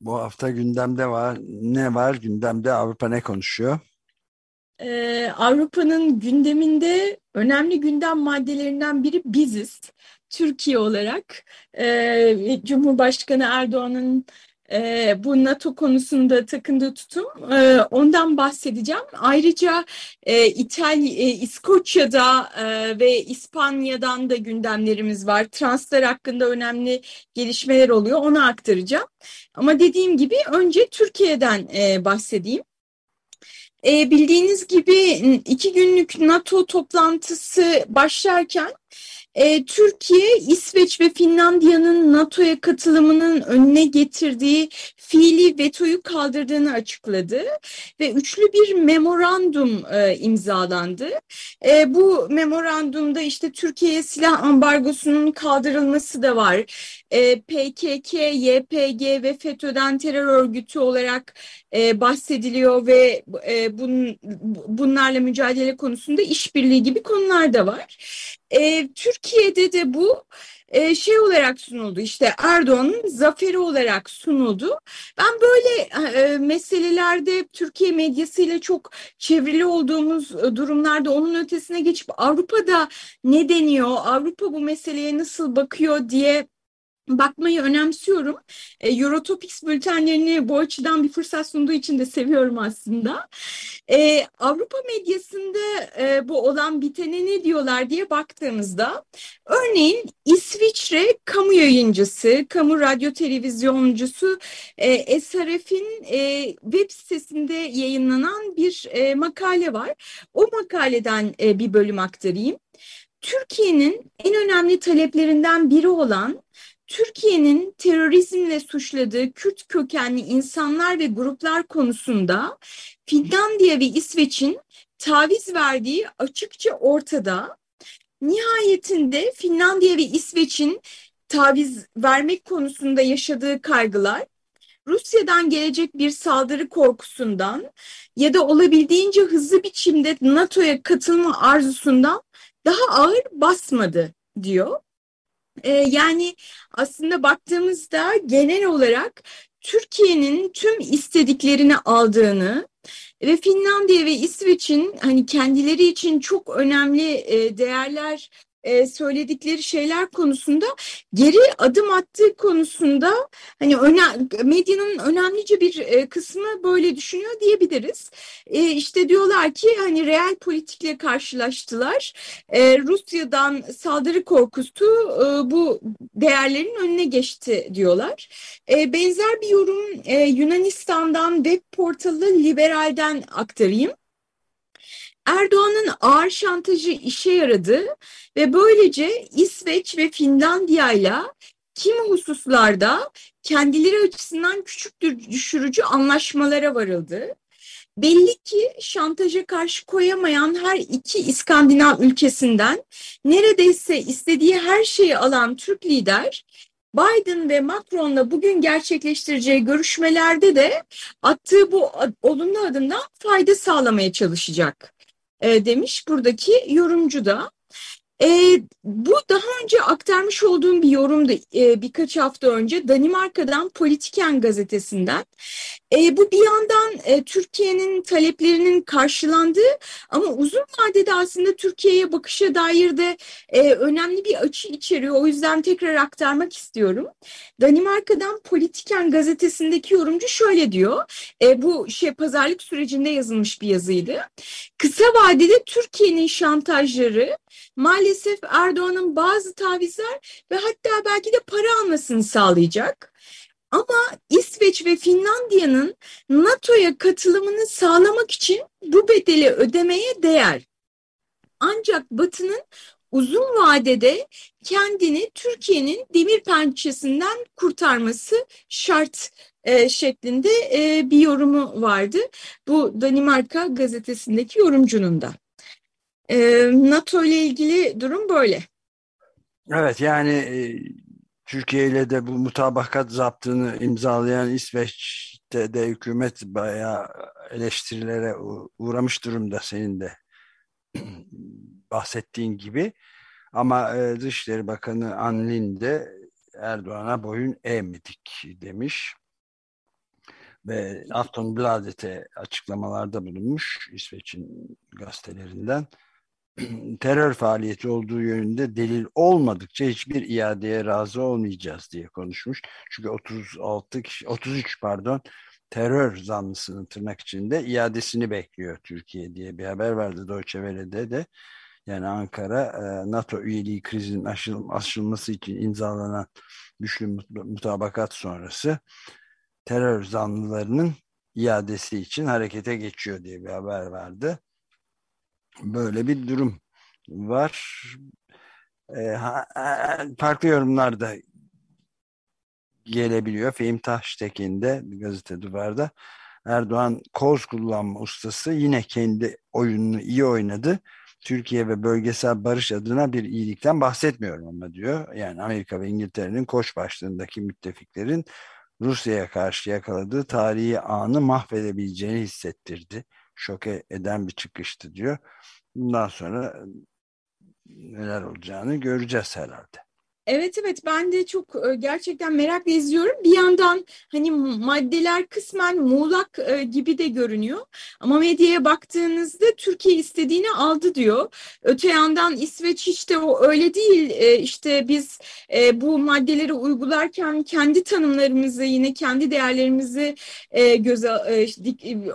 Bu hafta gündemde var. Ne var? Gündemde Avrupa ne konuşuyor? Ee, Avrupa'nın gündeminde önemli gündem maddelerinden biri biziz. Türkiye olarak e, Cumhurbaşkanı Erdoğan'ın e, bu NATO konusunda takındığı tutum e, ondan bahsedeceğim. Ayrıca e, İtalya, e, İskoçya'da e, ve İspanya'dan da gündemlerimiz var. Transfer hakkında önemli gelişmeler oluyor. Onu aktaracağım. Ama dediğim gibi önce Türkiye'den e, bahsedeyim. E, bildiğiniz gibi iki günlük NATO toplantısı başlarken e, Türkiye, İsveç ve Finlandiya'nın NATO'ya katılımının önüne getirdiği fiili vetoyu kaldırdığını açıkladı ve üçlü bir memorandum e, imzalandı. E, bu memorandumda işte Türkiye'ye silah ambargosunun kaldırılması da var. E, PKK, YPG ve FETÖ'den terör örgütü olarak e, bahsediliyor ve e, bun, bunlarla mücadele konusunda işbirliği gibi konular da var. E, Türkiye'de de bu e, şey olarak sunuldu işte Erdoğan'ın zaferi olarak sunuldu. Ben böyle e, meselelerde Türkiye medyasıyla çok çevrili olduğumuz e, durumlarda onun ötesine geçip Avrupa'da ne deniyor, Avrupa bu meseleye nasıl bakıyor diye bakmayı önemsiyorum. E, Eurotopics bültenlerini bu açıdan bir fırsat sunduğu için de seviyorum aslında. E, Avrupa medyasında e, bu olan bitene ne diyorlar diye baktığımızda örneğin İsviçre kamu yayıncısı, kamu radyo televizyoncusu e, SRF'in e, web sitesinde yayınlanan bir e, makale var. O makaleden e, bir bölüm aktarayım. Türkiye'nin en önemli taleplerinden biri olan Türkiye'nin terörizmle suçladığı Kürt kökenli insanlar ve gruplar konusunda Finlandiya ve İsveç'in taviz verdiği açıkça ortada. Nihayetinde Finlandiya ve İsveç'in taviz vermek konusunda yaşadığı kaygılar Rusya'dan gelecek bir saldırı korkusundan ya da olabildiğince hızlı biçimde NATO'ya katılma arzusundan daha ağır basmadı diyor. E, yani aslında baktığımızda genel olarak Türkiye'nin tüm istediklerini aldığını ve Finlandiya ve İsveç'in hani kendileri için çok önemli e, değerler e, söyledikleri şeyler konusunda geri adım attığı konusunda hani medyanın önemlice bir e, kısmı böyle düşünüyor diyebiliriz. E, işte diyorlar ki hani real politikle karşılaştılar. E, Rusya'dan saldırı korkusu bu değerlerin önüne geçti diyorlar. Benzer bir yorum Yunanistan'dan web portalı Liberal'den aktarayım. Erdoğan'ın ağır şantajı işe yaradı ve böylece İsveç ve Finlandiya ile kimi hususlarda kendileri açısından küçük düşürücü anlaşmalara varıldı. Belli ki şantaja karşı koyamayan her iki İskandinav ülkesinden neredeyse istediği her şeyi alan Türk lider Biden ve Macron'la bugün gerçekleştireceği görüşmelerde de attığı bu olumlu adımdan fayda sağlamaya çalışacak e, demiş buradaki yorumcu da. E, bu daha önce aktarmış olduğum bir yorumdu e, birkaç hafta önce Danimarka'dan Politiken gazetesinden. E, bu bir yandan e, Türkiye'nin taleplerinin karşılandığı ama uzun vadede aslında Türkiye'ye bakışa dair de e, önemli bir açı içeriyor. O yüzden tekrar aktarmak istiyorum. Danimarka'dan Politiken gazetesindeki yorumcu şöyle diyor. E, bu şey pazarlık sürecinde yazılmış bir yazıydı. Kısa vadede Türkiye'nin şantajları maalesef Erdoğan'ın bazı tavizler ve hatta belki de para almasını sağlayacak. Ama İsveç ve Finlandiya'nın NATO'ya katılımını sağlamak için bu bedeli ödemeye değer. Ancak Batı'nın uzun vadede kendini Türkiye'nin demir pençesinden kurtarması şart e, şeklinde e, bir yorumu vardı. Bu Danimarka gazetesindeki yorumcunun da. E, NATO ile ilgili durum böyle. Evet yani e, Türkiye ile de bu mutabakat zaptını imzalayan İsveç'te de hükümet bayağı eleştirilere uğramış durumda senin de bahsettiğin gibi. Ama e, Dışişleri Bakanı Anlin de Erdoğan'a boyun eğmedik demiş. Ve Aftonbladet'e açıklamalarda bulunmuş İsveç'in gazetelerinden terör faaliyeti olduğu yönünde delil olmadıkça hiçbir iadeye razı olmayacağız diye konuşmuş. Çünkü 36 kişi, 33 pardon terör zanlısının tırnak içinde iadesini bekliyor Türkiye diye bir haber verdi Deutsche Welle'de de. Yani Ankara e, NATO üyeliği krizinin aşıl, aşılması için imzalanan güçlü mutabakat sonrası terör zanlılarının iadesi için harekete geçiyor diye bir haber verdi. Böyle bir durum var. E, farklı yorumlar da gelebiliyor. Fehim Taştekin de gazete duvarda Erdoğan koz kullanma ustası yine kendi oyununu iyi oynadı. Türkiye ve bölgesel barış adına bir iyilikten bahsetmiyorum ama diyor. Yani Amerika ve İngiltere'nin koç başlığındaki müttefiklerin Rusya'ya karşı yakaladığı tarihi anı mahvedebileceğini hissettirdi. Şoke eden bir çıkıştı diyor. Bundan sonra neler olacağını göreceğiz herhalde. Evet evet ben de çok e, gerçekten merakla izliyorum. Bir yandan hani maddeler kısmen muğlak e, gibi de görünüyor. Ama medyaya baktığınızda Türkiye istediğini aldı diyor. Öte yandan İsveç işte o öyle değil. E, işte biz bu maddeleri uygularken kendi tanımlarımızı yine kendi değerlerimizi göze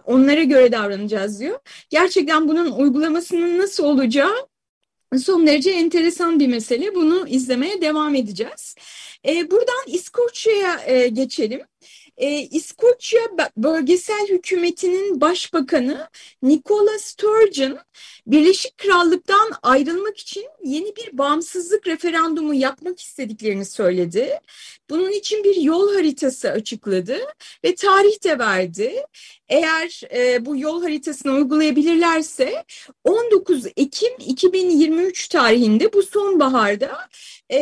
onlara göre davranacağız diyor. Gerçekten bunun uygulamasının nasıl olacağı son derece enteresan bir mesele. Bunu izlemeye devam edeceğiz. E, buradan İskoçya'ya e, geçelim. E, İskoçya bölgesel hükümetinin başbakanı Nicola Sturgeon Birleşik Krallık'tan ayrılmak için yeni bir bağımsızlık referandumu yapmak istediklerini söyledi. Bunun için bir yol haritası açıkladı ve tarih de verdi. Eğer e, bu yol haritasını uygulayabilirlerse 19 Ekim 2023 tarihinde bu sonbaharda e,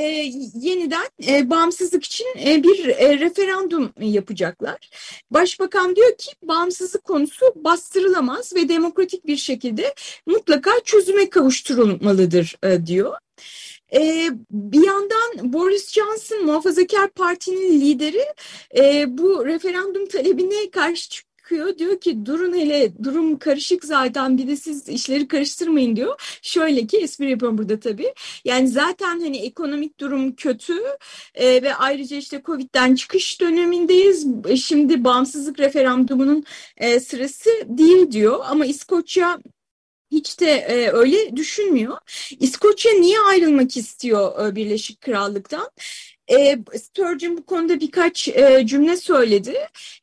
yeniden e, bağımsızlık için e, bir e, referandum yapacaklar. Başbakan diyor ki bağımsızlık konusu bastırılamaz ve demokratik bir şekilde mutlaka çözüme kavuşturulmalıdır e, diyor. E, bir yandan Boris Johnson muhafazakar partinin lideri e, bu referandum talebine karşı çıkıyor. Diyor ki durun hele durum karışık zaten bir de siz işleri karıştırmayın diyor. Şöyle ki espri yapıyorum burada tabii. Yani zaten hani ekonomik durum kötü e, ve ayrıca işte Covid'den çıkış dönemindeyiz. E, şimdi bağımsızlık referandumunun e, sırası değil diyor ama İskoçya hiç de e, öyle düşünmüyor. İskoçya niye ayrılmak istiyor e, Birleşik Krallık'tan? E, Sturgeon bu konuda birkaç e, cümle söyledi.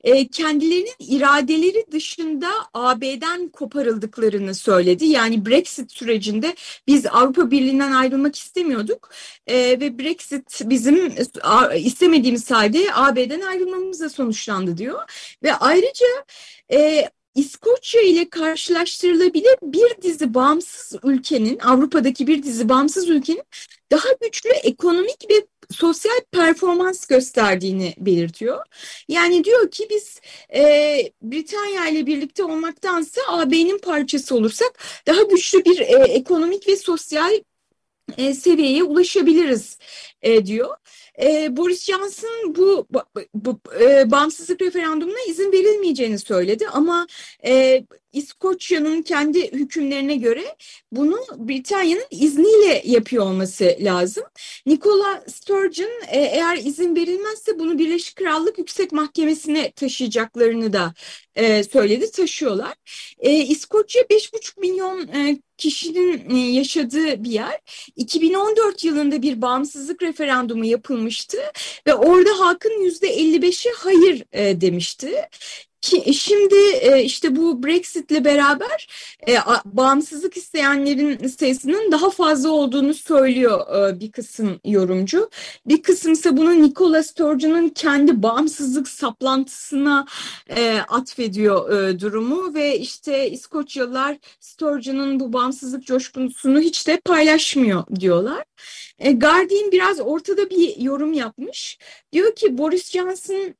E, kendilerinin iradeleri dışında AB'den koparıldıklarını söyledi. Yani Brexit sürecinde biz Avrupa Birliği'nden ayrılmak istemiyorduk e, ve Brexit bizim istemediğimiz halde AB'den ayrılmamızla sonuçlandı diyor. Ve ayrıca İskoçya ile karşılaştırılabilir bir dizi bağımsız ülkenin, Avrupa'daki bir dizi bağımsız ülkenin daha güçlü ekonomik ve sosyal performans gösterdiğini belirtiyor. Yani diyor ki biz e, Britanya ile birlikte olmaktansa AB'nin parçası olursak daha güçlü bir e, ekonomik ve sosyal e, seviyeye ulaşabiliriz e, diyor. E, Boris Johnson bu, bu, bu e, bağımsızlık referandumuna izin verilmeyeceğini söyledi ama e, İskoçya'nın kendi hükümlerine göre bunu Britanya'nın izniyle yapıyor olması lazım. Nicola Sturgeon e, eğer izin verilmezse bunu Birleşik Krallık Yüksek Mahkemesi'ne taşıyacaklarını da e, söyledi, taşıyorlar. E, İskoçya 5,5 milyon e, kişinin e, yaşadığı bir yer. 2014 yılında bir bağımsızlık referandumu yapılmıştı ve orada halkın %55'i hayır e, demişti. Ki şimdi e, işte bu Brexit'le beraber e, bağımsızlık isteyenlerin sayısının daha fazla olduğunu söylüyor e, bir kısım yorumcu. Bir kısım ise bunu Nicola Sturgeon'un kendi bağımsızlık saplantısına atfediyor durumu ve işte İskoçyalılar Sturgeon'un bu bağımsızlık coşkusunu hiç de paylaşmıyor diyorlar. Guardian biraz ortada bir yorum yapmış. Diyor ki Boris Johnson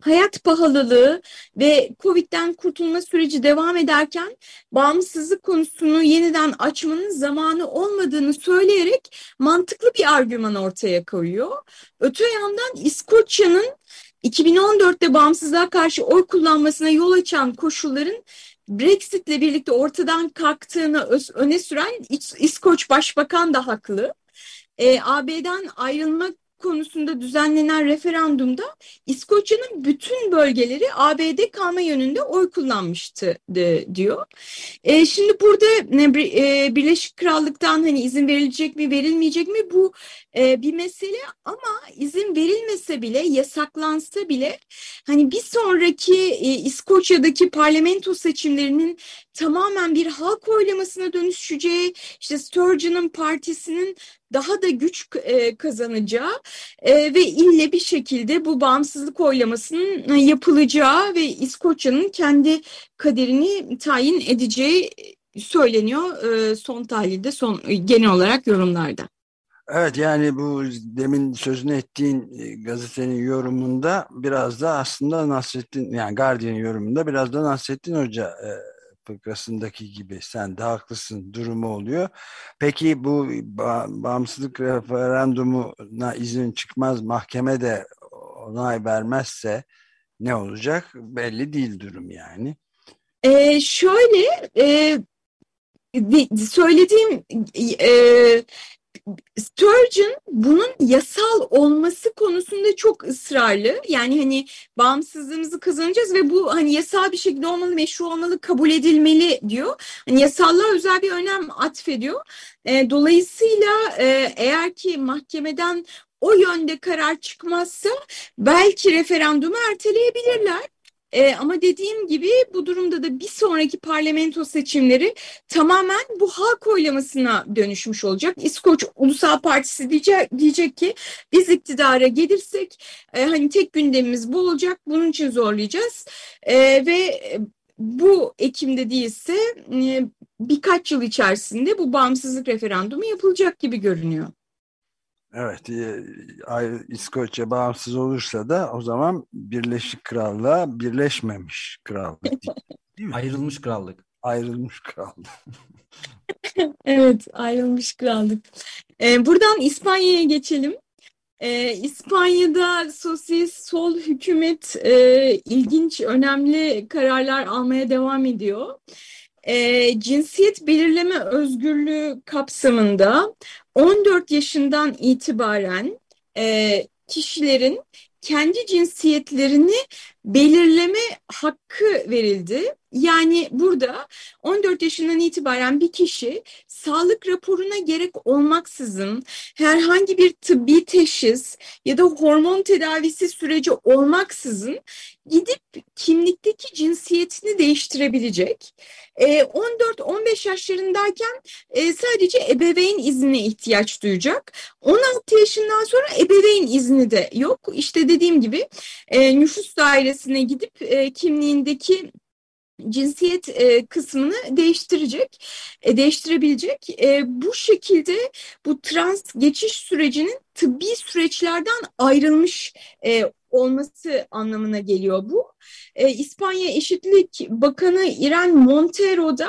hayat pahalılığı ve Covid'den kurtulma süreci devam ederken bağımsızlık konusunu yeniden açmanın zamanı olmadığını söyleyerek mantıklı bir argüman ortaya koyuyor. Öte yandan İskoçya'nın 2014'te bağımsızlığa karşı oy kullanmasına yol açan koşulların Brexit'le birlikte ortadan kalktığını öne süren İskoç Başbakan da haklı. E, AB'den ayrılmak konusunda düzenlenen referandumda İskoçya'nın bütün bölgeleri ABD kalma yönünde oy kullanmıştı de, diyor. E, şimdi burada e, Birleşik Krallık'tan hani izin verilecek mi verilmeyecek mi bu e, bir mesele ama izin verilmese bile yasaklansa bile hani bir sonraki e, İskoçya'daki parlamento seçimlerinin tamamen bir halk oylamasına dönüşeceği işte Sturgeon'un partisinin daha da güç e, kazanacağı e, ve ille bir şekilde bu bağımsızlık oylamasının yapılacağı ve İskoçya'nın kendi kaderini tayin edeceği söyleniyor e, son tahlilde son genel olarak yorumlarda. Evet yani bu demin sözünü ettiğin gazetenin yorumunda biraz da aslında Nasrettin yani Guardian yorumunda biraz da Nasrettin Hoca fıkrasındaki gibi sen de haklısın durumu oluyor. Peki bu bağımsızlık referandumuna izin çıkmaz mahkeme de onay vermezse ne olacak belli değil durum yani. Ee, şöyle e, söylediğim e, Sturgeon bunun yasal olması konusunda çok ısrarlı. Yani hani bağımsızlığımızı kazanacağız ve bu hani yasal bir şekilde olmalı, meşru olmalı, kabul edilmeli diyor. Hani yasallığa özel bir önem atfediyor. E, dolayısıyla e, eğer ki mahkemeden o yönde karar çıkmazsa belki referandumu erteleyebilirler. E, ama dediğim gibi bu durumda da bir sonraki parlamento seçimleri tamamen bu halk oylamasına dönüşmüş olacak. İskoç Ulusal Partisi diyecek, diyecek ki biz iktidara gelirsek e, hani tek gündemimiz bu olacak bunun için zorlayacağız e, ve bu Ekim'de değilse e, birkaç yıl içerisinde bu bağımsızlık referandumu yapılacak gibi görünüyor. Evet, e, İskoçya bağımsız olursa da o zaman Birleşik Krallığa birleşmemiş krallık değil mi? Ayrılmış krallık. Ayrılmış krallık. evet, ayrılmış krallık. Ee, buradan İspanya'ya geçelim. Ee, İspanya'da sosyalist sol hükümet e, ilginç, önemli kararlar almaya devam ediyor. E, cinsiyet belirleme özgürlüğü kapsamında 14 yaşından itibaren e, kişilerin kendi cinsiyetlerini belirleme hakkı verildi. Yani burada 14 yaşından itibaren bir kişi sağlık raporuna gerek olmaksızın herhangi bir tıbbi teşhis ya da hormon tedavisi süreci olmaksızın gidip kimlikteki cinsiyetini değiştirebilecek. 14-15 ee, yaşlarındayken e, sadece ebeveyn iznine ihtiyaç duyacak. 16 yaşından sonra ebeveyn izni de yok. İşte dediğim gibi e, nüfus dairesine gidip e, kimliğindeki cinsiyet e, kısmını değiştirecek, e, değiştirebilecek. E, bu şekilde bu trans geçiş sürecinin tıbbi süreçlerden ayrılmış e, olması anlamına geliyor bu. E, İspanya Eşitlik Bakanı İren Montero da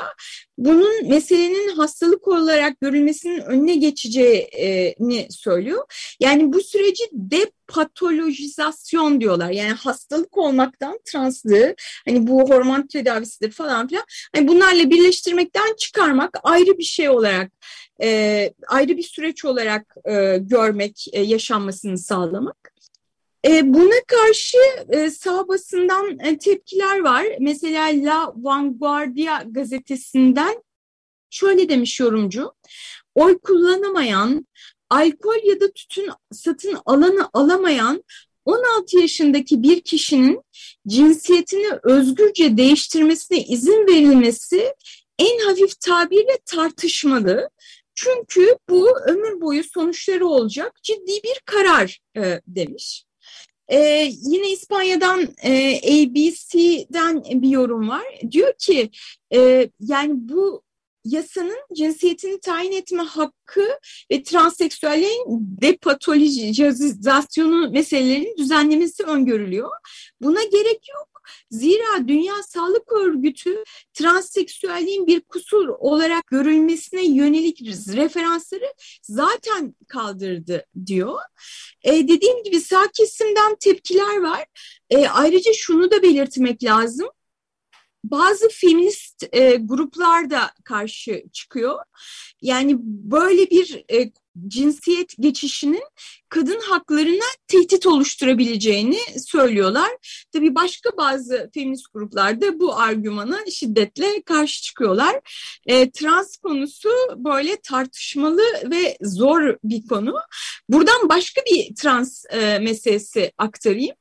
bunun meselenin hastalık olarak görülmesinin önüne geçeceğini söylüyor. Yani bu süreci depatolojizasyon diyorlar. Yani hastalık olmaktan translığı, hani bu hormon tedavisidir falan filan. Hani bunlarla birleştirmekten çıkarmak ayrı bir şey olarak e, ayrı bir süreç olarak e, görmek, e, yaşanmasını sağlamak. E, buna karşı e, sağ basından e, tepkiler var. Mesela La Vanguardia gazetesinden şöyle demiş yorumcu. Oy kullanamayan, alkol ya da tütün satın alanı alamayan 16 yaşındaki bir kişinin cinsiyetini özgürce değiştirmesine izin verilmesi en hafif tabirle tartışmalı. Çünkü bu ömür boyu sonuçları olacak ciddi bir karar e, demiş. Ee, yine İspanya'dan e, ABC'den bir yorum var. Diyor ki e, yani bu yasanın cinsiyetini tayin etme hakkı ve transseksüellerin depatolojizasyonu meselelerinin düzenlemesi öngörülüyor. Buna gerek yok. Zira Dünya Sağlık Örgütü transseksüelliğin bir kusur olarak görülmesine yönelik referansları zaten kaldırdı diyor. E, dediğim gibi sağ kesimden tepkiler var. E, ayrıca şunu da belirtmek lazım bazı feminist e, gruplar da karşı çıkıyor. Yani böyle bir e, cinsiyet geçişinin kadın haklarına tehdit oluşturabileceğini söylüyorlar. Tabii başka bazı feminist gruplar da bu argümana şiddetle karşı çıkıyorlar. E, trans konusu böyle tartışmalı ve zor bir konu. Buradan başka bir trans e, meselesi aktarayım.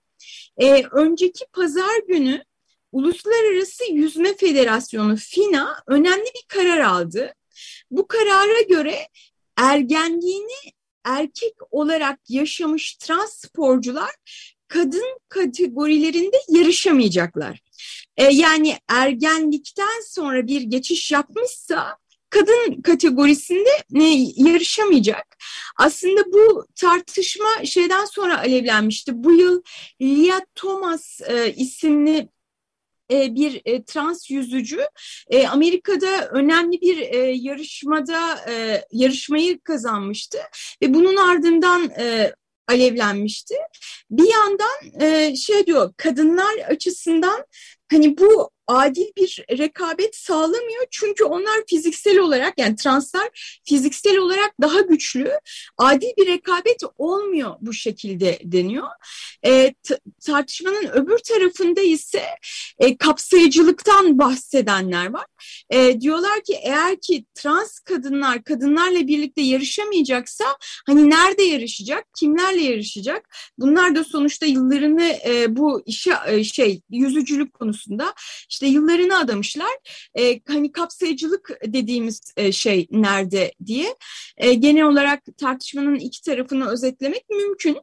E, önceki pazar günü Uluslararası Yüzme Federasyonu FINA önemli bir karar aldı. Bu karara göre ergenliğini erkek olarak yaşamış trans sporcular kadın kategorilerinde yarışamayacaklar. Ee, yani ergenlikten sonra bir geçiş yapmışsa kadın kategorisinde e, yarışamayacak. Aslında bu tartışma şeyden sonra alevlenmişti. Bu yıl Lia Thomas e, isimli e, bir e, trans yüzücü e, Amerika'da önemli bir yarışmada yarışmayı kazanmıştı ve bunun ardından alevlenmişti. Bir yandan şey diyor kadınlar açısından hani bu adil bir rekabet sağlamıyor. Çünkü onlar fiziksel olarak yani translar fiziksel olarak daha güçlü. Adil bir rekabet olmuyor bu şekilde deniyor. E, tartışmanın öbür tarafında ise e, kapsayıcılıktan bahsedenler var. E, diyorlar ki eğer ki trans kadınlar kadınlarla birlikte yarışamayacaksa hani nerede yarışacak, kimlerle yarışacak? Bunlar da sonuçta yıllarını e, bu işe e, şey yüzücülük konusunda işte yıllarını adamışlar. E, hani kapsayıcılık dediğimiz e, şey nerede diye. E, genel olarak tartışmanın iki tarafını özetlemek mümkün.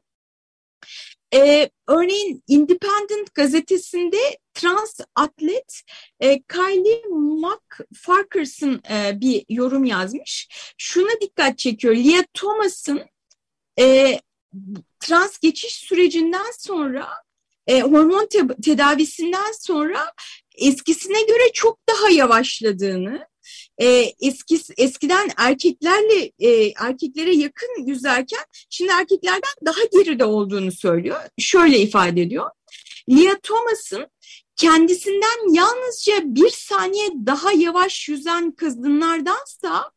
Ee, örneğin Independent gazetesinde trans atlet e, Kylie McFarkers'ın e, bir yorum yazmış. Şuna dikkat çekiyor. Lia Thomas'ın e, trans geçiş sürecinden sonra e, hormon te tedavisinden sonra eskisine göre çok daha yavaşladığını, e, eski, eskiden erkeklerle e, erkeklere yakın yüzerken şimdi erkeklerden daha geride olduğunu söylüyor. Şöyle ifade ediyor. Lia Thomas'ın kendisinden yalnızca bir saniye daha yavaş yüzen kadınlardansa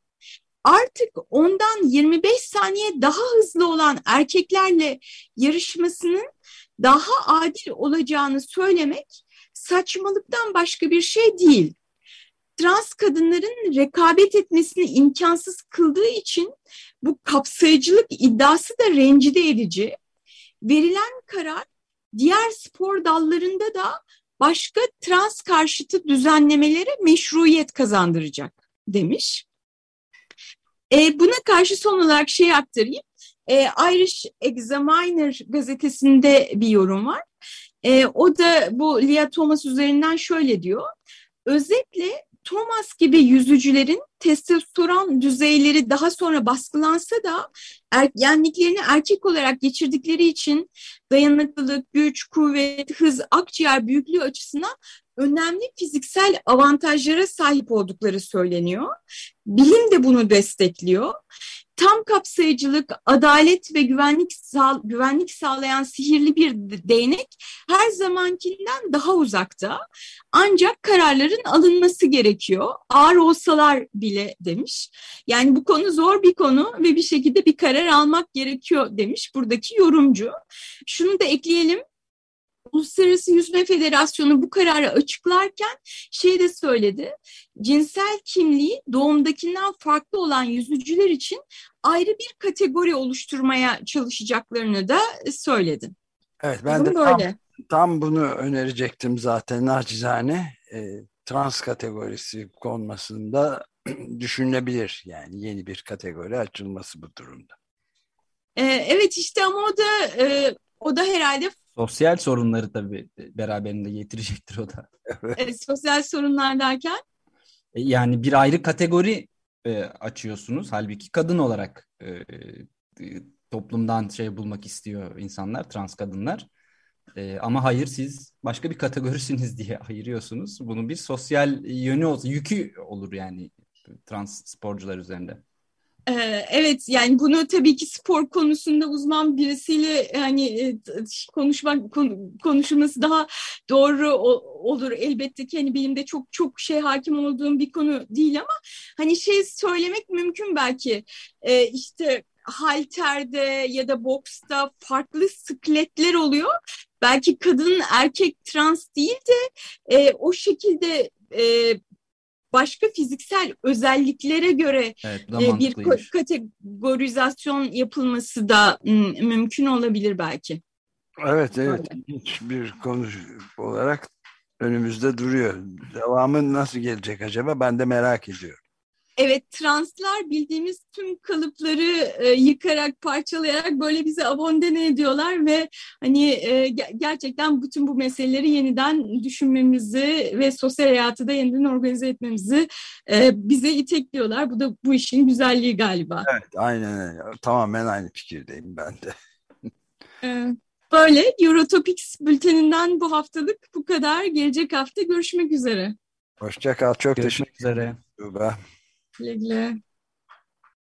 artık ondan 25 saniye daha hızlı olan erkeklerle yarışmasının daha adil olacağını söylemek saçmalıktan başka bir şey değil. Trans kadınların rekabet etmesini imkansız kıldığı için bu kapsayıcılık iddiası da rencide edici. Verilen karar diğer spor dallarında da başka trans karşıtı düzenlemelere meşruiyet kazandıracak demiş. E, buna karşı son olarak şey aktarayım. E, Irish Examiner gazetesinde bir yorum var. E, o da bu Lia Thomas üzerinden şöyle diyor. Özetle Thomas gibi yüzücülerin testosteron düzeyleri daha sonra baskılansa da ergenliklerini erkek olarak geçirdikleri için dayanıklılık, güç, kuvvet, hız, akciğer büyüklüğü açısından önemli fiziksel avantajlara sahip oldukları söyleniyor. Bilim de bunu destekliyor. Tam kapsayıcılık, adalet ve güvenlik sağ, güvenlik sağlayan sihirli bir değnek her zamankinden daha uzakta. Ancak kararların alınması gerekiyor. Ağır olsalar bile demiş. Yani bu konu zor bir konu ve bir şekilde bir karar almak gerekiyor demiş buradaki yorumcu. Şunu da ekleyelim. Uluslararası Yüzme Federasyonu bu kararı açıklarken şey de söyledi. Cinsel kimliği doğumdakinden farklı olan yüzücüler için ayrı bir kategori oluşturmaya çalışacaklarını da söyledi. Evet ben de tam, tam bunu önerecektim zaten naçizane. E, trans kategorisi konmasında düşünülebilir yani yeni bir kategori açılması bu durumda. E, evet işte ama o da e, o da herhalde Sosyal sorunları tabii beraberinde getirecektir o da. evet, sosyal sorunlar derken? E, yani bir ayrı kategori e, açıyorsunuz. Halbuki kadın olarak e, e, toplumdan şey bulmak istiyor insanlar, trans kadınlar. E, ama hayır siz başka bir kategorisiniz diye ayırıyorsunuz. Bunun bir sosyal yönü olsa, yükü olur yani trans sporcular üzerinde. Ee, evet yani bunu tabii ki spor konusunda uzman birisiyle hani e, konuşmak konuşulması daha doğru olur elbette ki hani benim de çok çok şey hakim olduğum bir konu değil ama hani şey söylemek mümkün belki ee, işte halterde ya da boksta farklı sıkletler oluyor. Belki kadın erkek trans değil de e, o şekilde e, başka fiziksel özelliklere göre evet, e, bir kategorizasyon yapılması da mümkün olabilir belki. Evet, evet. Hiçbir konu olarak önümüzde duruyor. Devamı nasıl gelecek acaba? Ben de merak ediyorum. Evet translar bildiğimiz tüm kalıpları e, yıkarak parçalayarak böyle bize abondene ediyorlar ve hani e, gerçekten bütün bu meseleleri yeniden düşünmemizi ve sosyal hayatı da yeniden organize etmemizi e, bize itekliyorlar. Bu da bu işin güzelliği galiba. Evet aynen öyle. Tamamen aynı fikirdeyim ben de. e, böyle Eurotopics bülteninden bu haftalık bu kadar. Gelecek hafta görüşmek üzere. Hoşçakal. Çok Görüşmek teşekkür ederim. Güle güle.